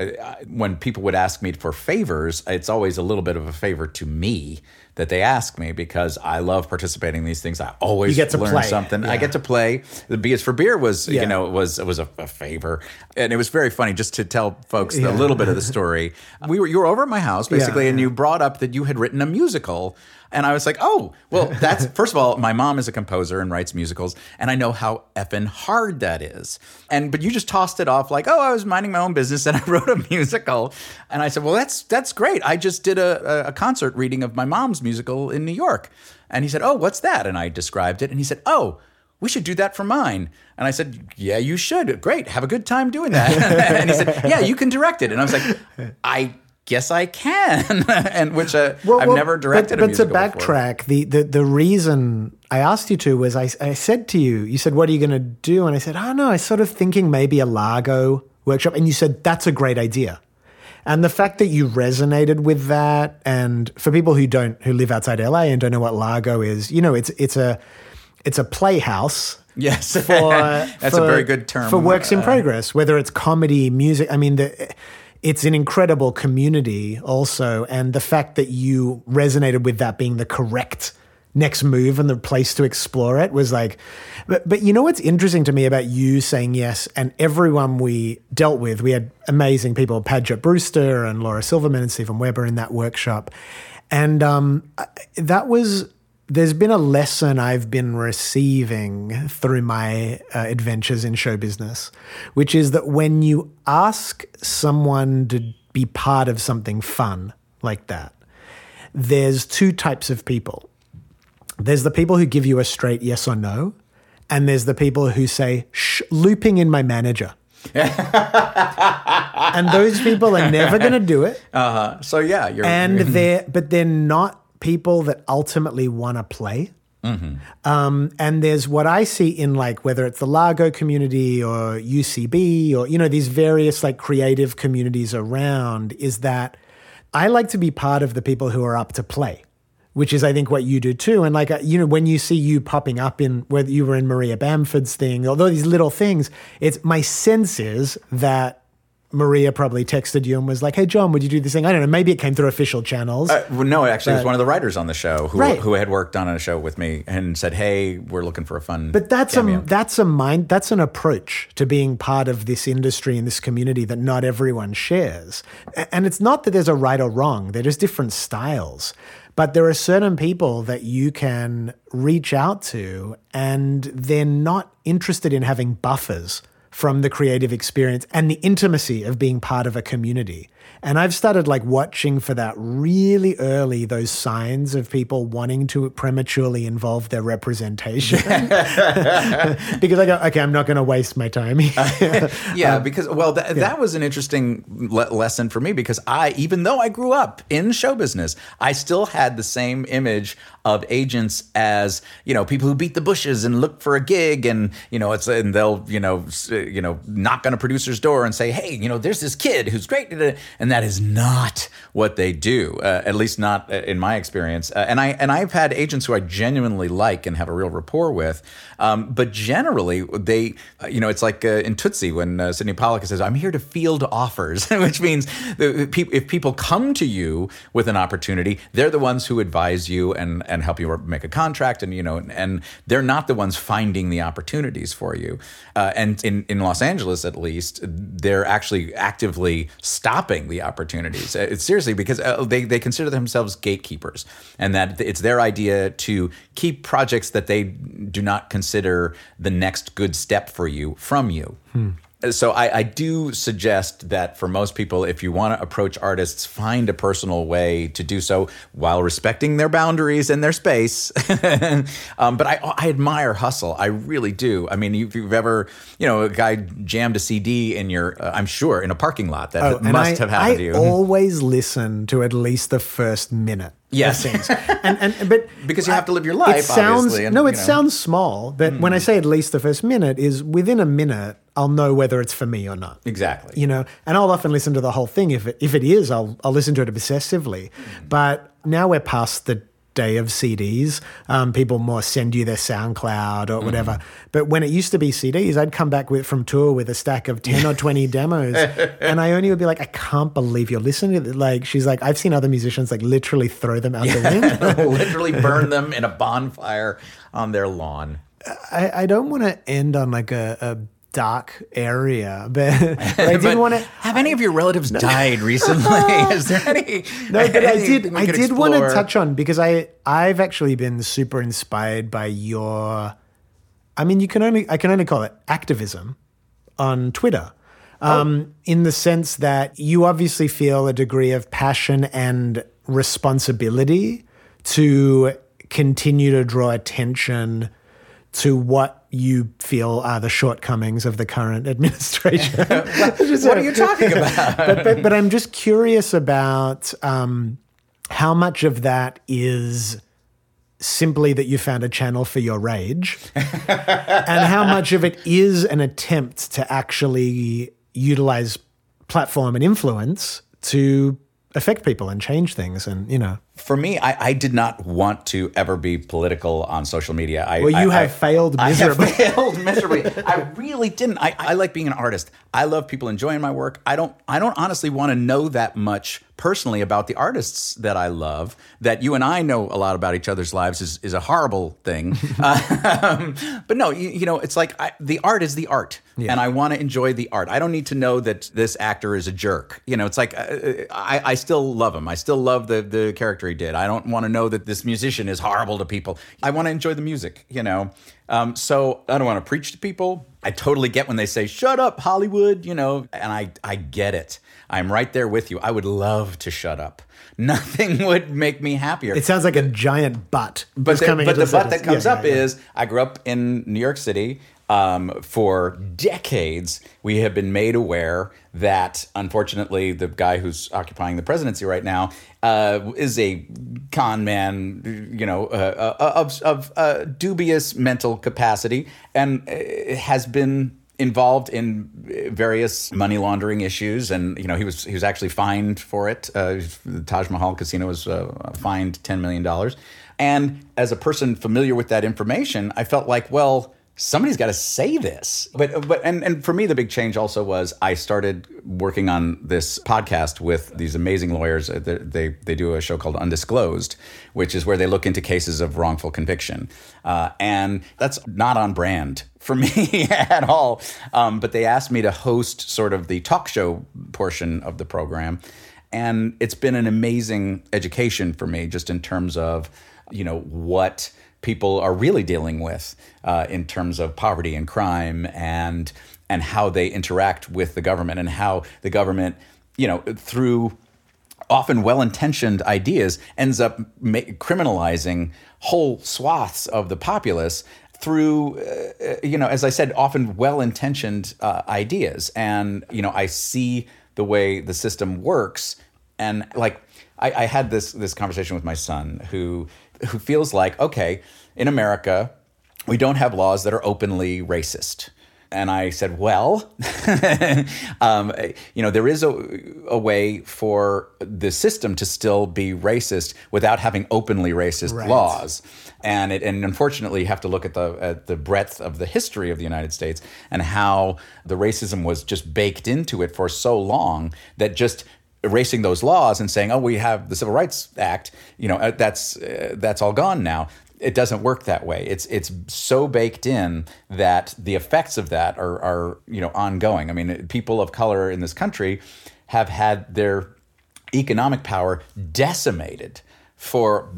when people would ask me for favors, it's always a little bit of a favor to me that they ask me because I love participating in these things. I always You get to learn play. something. I get to play. The B is for beer was Yeah. you know was was a, a favor, and it was very funny just to tell folks Yeah. a little bit of the story. We were you were over at my house basically, Yeah, and yeah. you brought up that you had written a musical. And I was like, oh, well, that's first of all, my mom is a composer and writes musicals, and I know how effing hard that is. And but you just tossed it off like, oh, I was minding my own business and I wrote a musical. And I said, well, that's that's great. I just did a, a, a concert reading of my mom's musical in New York. And he said, oh, what's that? And I described it, and he said, oh. We should do that for mine. And I said, Yeah, you should. Great. Have a good time doing that. and he said, Yeah, you can direct it. And I was like, I guess I can. and which uh, I've well, never directed but, but to before. backtrack, the, the the reason I asked you to was I, I said to you, you said, "What are you going to do?" And I said, "Oh no, I was sort of thinking maybe a Largo workshop." And you said, "That's a great idea." And the fact that you resonated with that, and for people who don't who live outside LA and don't know what Largo is, you know, it's it's a it's a playhouse Yes, for that's a very good term for works in Uh, progress, whether it's comedy, music. I mean, the, it's an incredible community also, and the fact that you resonated with that being the correct next move and the place to explore it was like. But but you know what's interesting to me about you saying yes, and everyone we dealt with, we had amazing people, Paget Brewster and Laura Silverman and Steven Weber in that workshop, and um, that was there's been a lesson I've been receiving through my uh, adventures in show business, which is that when you ask someone to be part of something fun like that, there's two types of people. There's the people who give you a straight yes or no, and there's the people who say, Shh, looping in my manager. and those people are never going to do it Uh, so yeah, you're and they're but they're not people that ultimately want to play. Um, and there's what I see in like whether it's the Largo community or UCB or you know these various like creative communities around is that I like to be part of the people who are up to play, which is I think what you do too. And like uh, you know when you see you popping up in whether you were in Maria Bamford's thing, although these little things, it's my sense is that. Maria probably texted you and was like, "Hey Jon, would you do this thing?" I don't know. Maybe it came through official channels. Uh, well, no, actually, it was one of the writers on the show who Right. who had worked on a show with me and said, "Hey, we're looking for a fun." But that's cameo. a that's a mind that's an approach to being part of this industry and this community that not everyone shares. And it's not that there's a right or wrong; they're just different styles. But there are certain people that you can reach out to, and they're not interested in having buffers from the creative experience and the intimacy of being part of a community. And I've started like watching for that really early, those signs of people wanting to prematurely involve their representation. because I go, okay, I'm not going to waste my time. yeah, Um, because well, that that was an interesting le- lesson for me because I, even though I grew up in show business, I still had the same image of agents as you know people who beat the bushes and look for a gig, and you know it's and they'll you know s- you know knock on a producer's door and say, hey, you know, there's this kid who's great, and that is not what they do, uh, at least not uh, in my experience. Uh, and I and I've had agents who I genuinely like and have a real rapport with, um, but generally they, uh, you know, it's like uh, in Tootsie when Sydney Pollack says, "I'm here to field offers," which means if people come to you with an opportunity, they're the ones who advise you and and help you make a contract, and you know, and they're not the ones finding the opportunities for you. And in in Los Angeles, at least, they're actually actively stopping the opportunities. Uh, It's seriously because uh, they they consider themselves gatekeepers, and that it's their idea to keep projects that they do not consider the next good step for you from you. So I, I do suggest that for most people, if you want to approach artists, find a personal way to do so while respecting their boundaries and their space. um, but I, I admire hustle. I really do. I mean, if you've ever, you know, a guy jammed a CD in your, uh, I'm sure, in a parking lot, that Oh, must I, have happened I to you. always listen to at least the first minute. Yes. things. and and but Because you have to live your life, It sounds obviously, and, no, you it know. Hmm. sounds small, but when I say at least the first minute, is within a minute I'll know whether it's for me or not. exactly. You know, and I'll often listen to the whole thing. If it, if it is, I'll I'll listen to it obsessively. Hmm. But now we're past the day of CDs. Um, people more send you their SoundCloud or whatever. But when it used to be CDs, I'd come back with from tour with a stack of 10 or 20 demos. And Ione would be like, I can't believe you're listening to it. Like, she's like, I've seen other musicians like literally throw them out the window. Literally burn them in a bonfire on their lawn. I, I don't want to end on like a, a dark area, but, but I did But want to. Have any of your relatives died recently? Is there any? No, but I did. I did want to touch on because I I've actually been super inspired by your. I mean, you can only I can only call it activism on Twitter, um, in the sense that you obviously feel a degree of passion and responsibility to continue to draw attention to what you feel are the shortcomings of the current administration. What are you talking about? but, but, but I'm just curious about um, how much of that is simply that you found a channel for your rage, and how much of it is an attempt to actually utilize platform and influence to affect people and change things, and you know. For me, I, I did not want to ever be political on social media. I, Well, you I- have I- failed I have miserably. failed miserably. I really didn't. I, I like being an artist. I love people enjoying my work. I don't. I don't honestly want to know that much personally about the artists that I love. That you and I know a lot about each other's lives is, is a horrible thing. um, but no, you, you know, it's like I, the art is the art, and I want to enjoy the art. I don't need to know that this actor is a jerk. You know, it's like uh, I, I still love him. I still love the the character he did. I don't want to know that this musician is horrible to people. I want to enjoy the music. You know, um, so I don't want to preach to people. I totally get when they say "shut up, Hollywood," you know, and I I get it. I'm right there with you. I would love to shut up. Nothing would make me happier. It sounds like a giant butt. But but the butt that comes Yeah, up yeah, yeah. is I grew up in New York City. Um, for decades, we have been made aware that, unfortunately, the guy who's occupying the presidency right now uh, is a con man, you know, uh, uh, of, of uh, dubious mental capacity, and uh, has been involved in various money laundering issues, and you know he was he was actually fined for it. Uh, the Taj Mahal Casino was uh, fined ten million dollars, and as a person familiar with that information, I felt like, well, somebody's got to say this. But but and and for me, the big change also was I started working on this podcast with these amazing lawyers. Uh, They they, they do a show called Undisclosed, which is where they look into cases of wrongful conviction, uh, and that's not on brand for me at all. Um, but they asked me to host sort of the talk show portion of the program. And it's been an amazing education for me, just in terms of, you know, what people are really dealing with uh, in terms of poverty and crime and and how they interact with the government and how the government, you know, through often well-intentioned ideas ends up ma- criminalizing whole swaths of the populace through uh, you know as i said often well-intentioned uh, ideas. And you know i see the way the system works and like I, I had this this conversation with my son who who feels like okay in america we don't have laws that are openly racist and I said, well, um, you know, there is a, a way for the system to still be racist without having openly racist Right. laws. And it, and unfortunately, you have to look at the at the breadth of the history of the United States and how the racism was just baked into it for so long that just erasing those laws and saying, "Oh, we have the Civil Rights Act," you know, uh, that's uh, that's all gone now. It doesn't work that way. It's it's so baked in that the effects of that are are you know ongoing. I mean, people of color in this country have had their economic power decimated for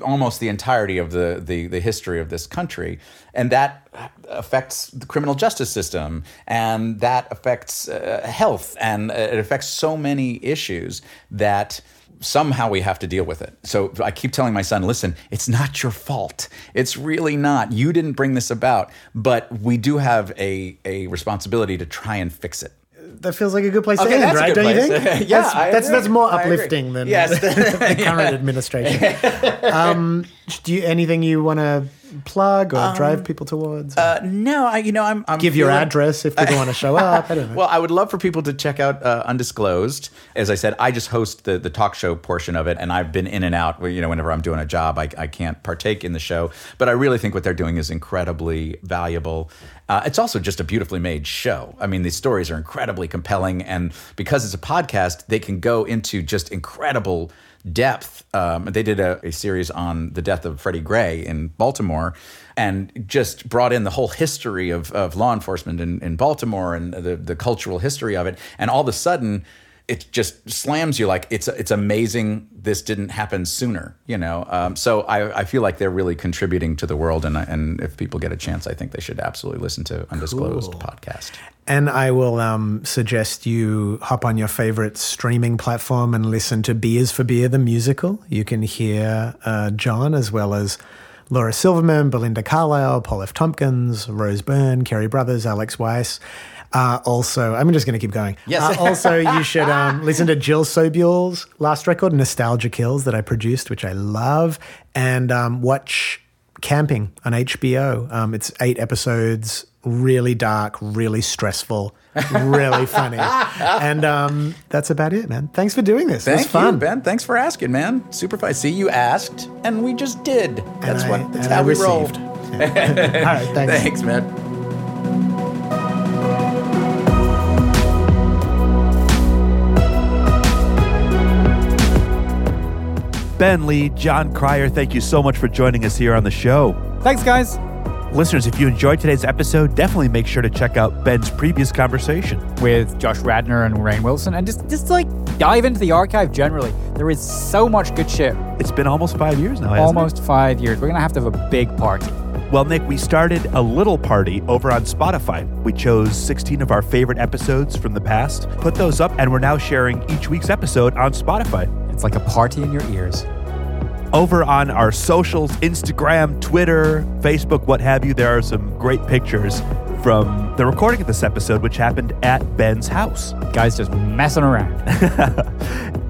almost the entirety of the, the, the history of this country. And that affects the criminal justice system, and that affects uh, health, and uh, it affects so many issues that somehow we have to deal with it. So I keep telling my son, listen, it's not your fault. It's really not. You didn't bring this about, but we do have a, a responsibility to try and fix it. That feels like a good place Okay, to end, right? Don't you think? Yeah, that's, that's, that's more uplifting than Yes. the current administration. um, do you anything you want to plug or drive people towards? Uh, no, I you know I'm, I'm Give your address if people want to show up. I don't know. Well, I would love for people to check out uh, Undisclosed. As I said, I just host the the talk show portion of it, and I've been in and out. You know, whenever I'm doing a job, I, I can't partake in the show, but I really think what they're doing is incredibly valuable. Uh, it's also just a beautifully made show. I mean, these stories are incredibly compelling, and because it's a podcast, they can go into just incredible depth. Um, they did a, a series on the death of Freddie Gray in Baltimore and just brought in the whole history of, of law enforcement in, in Baltimore and the, the cultural history of it. And all of a sudden, it just slams you like it's it's amazing this didn't happen sooner you know um, so I, I feel like they're really contributing to the world and I- and if people get a chance I think they should absolutely listen to undisclosed podcast And I will um, suggest you hop on your favorite streaming platform and listen to B is for Beer, the musical. You can hear uh, Jon as well as Laura Silverman, Belinda Carlisle, Paul F. Tompkins, Rose Byrne, Kerry Brothers, Alex Weiss. Uh, also, I'm just going to keep going. Yes. Uh, also, you should um, listen to Jill Sobule's last record, Nostalgia Kills, that I produced, which I love, and um, watch Camping on HBO. Um, it's eight episodes, really dark, really stressful, really funny. And um, that's about it, man. Thanks for doing this. it thank was fun. you Ben thanks for asking man super fun see you asked and we just did that's I- what that's how I we roll received. Yeah. All right, thanks. thanks man Ben Lee, Jon Cryer, thank you so much for joining us here on the show. Thanks, guys. Listeners, if you enjoyed today's episode, definitely make sure to check out Ben's previous conversation. With Josh Radnor and Rainn Wilson, and just just like dive into the archive generally. There is so much good shit. It's been almost five years now, hasn't it? Almost five years. We're gonna have to have a big party. Well, Nick, we started a little party over on Spotify. We chose 16 of our favorite episodes from the past, put those up, and we're now sharing each week's episode on Spotify. It's like a party in your ears. Over on our socials Instagram, Twitter, Facebook, what have you there are some great pictures from the recording of this episode, which happened at Ben's house. Guys just messing around.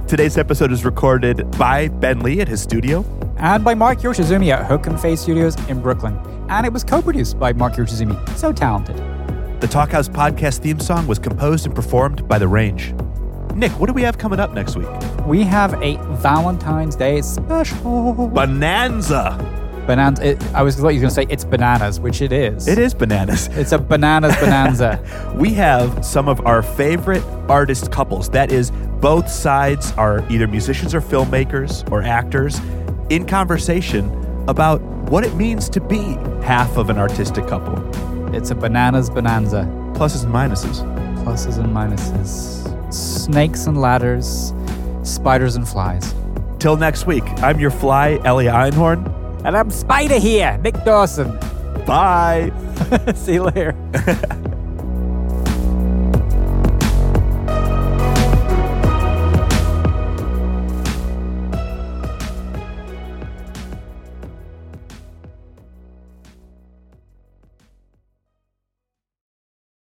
Today's episode is recorded by Ben Lee at his studio. and by Mark Yoshizumi at Hook and Fade Studios in Brooklyn. And it was co-produced by Mark Yoshizumi. So talented. The Talkhouse podcast theme song was composed and performed by The Range. Nick, what do we have coming up next week? We have a Valentine's Day special. Bonanza. Bananas. It, I was thought you were going to say it's bananas, which it is. It is bananas. It's a bananas bonanza. We have some of our favorite artist couples. That is, both sides are either musicians or filmmakers or actors in conversation about what it means to be half of an artistic couple. it's a bananas bonanza. Pluses and minuses. Pluses and minuses. Snakes and ladders. Spiders and flies. Till next week, I'm your fly, Elia Einhorn. And I'm Spider here, Nick Dawson. Bye. See you later.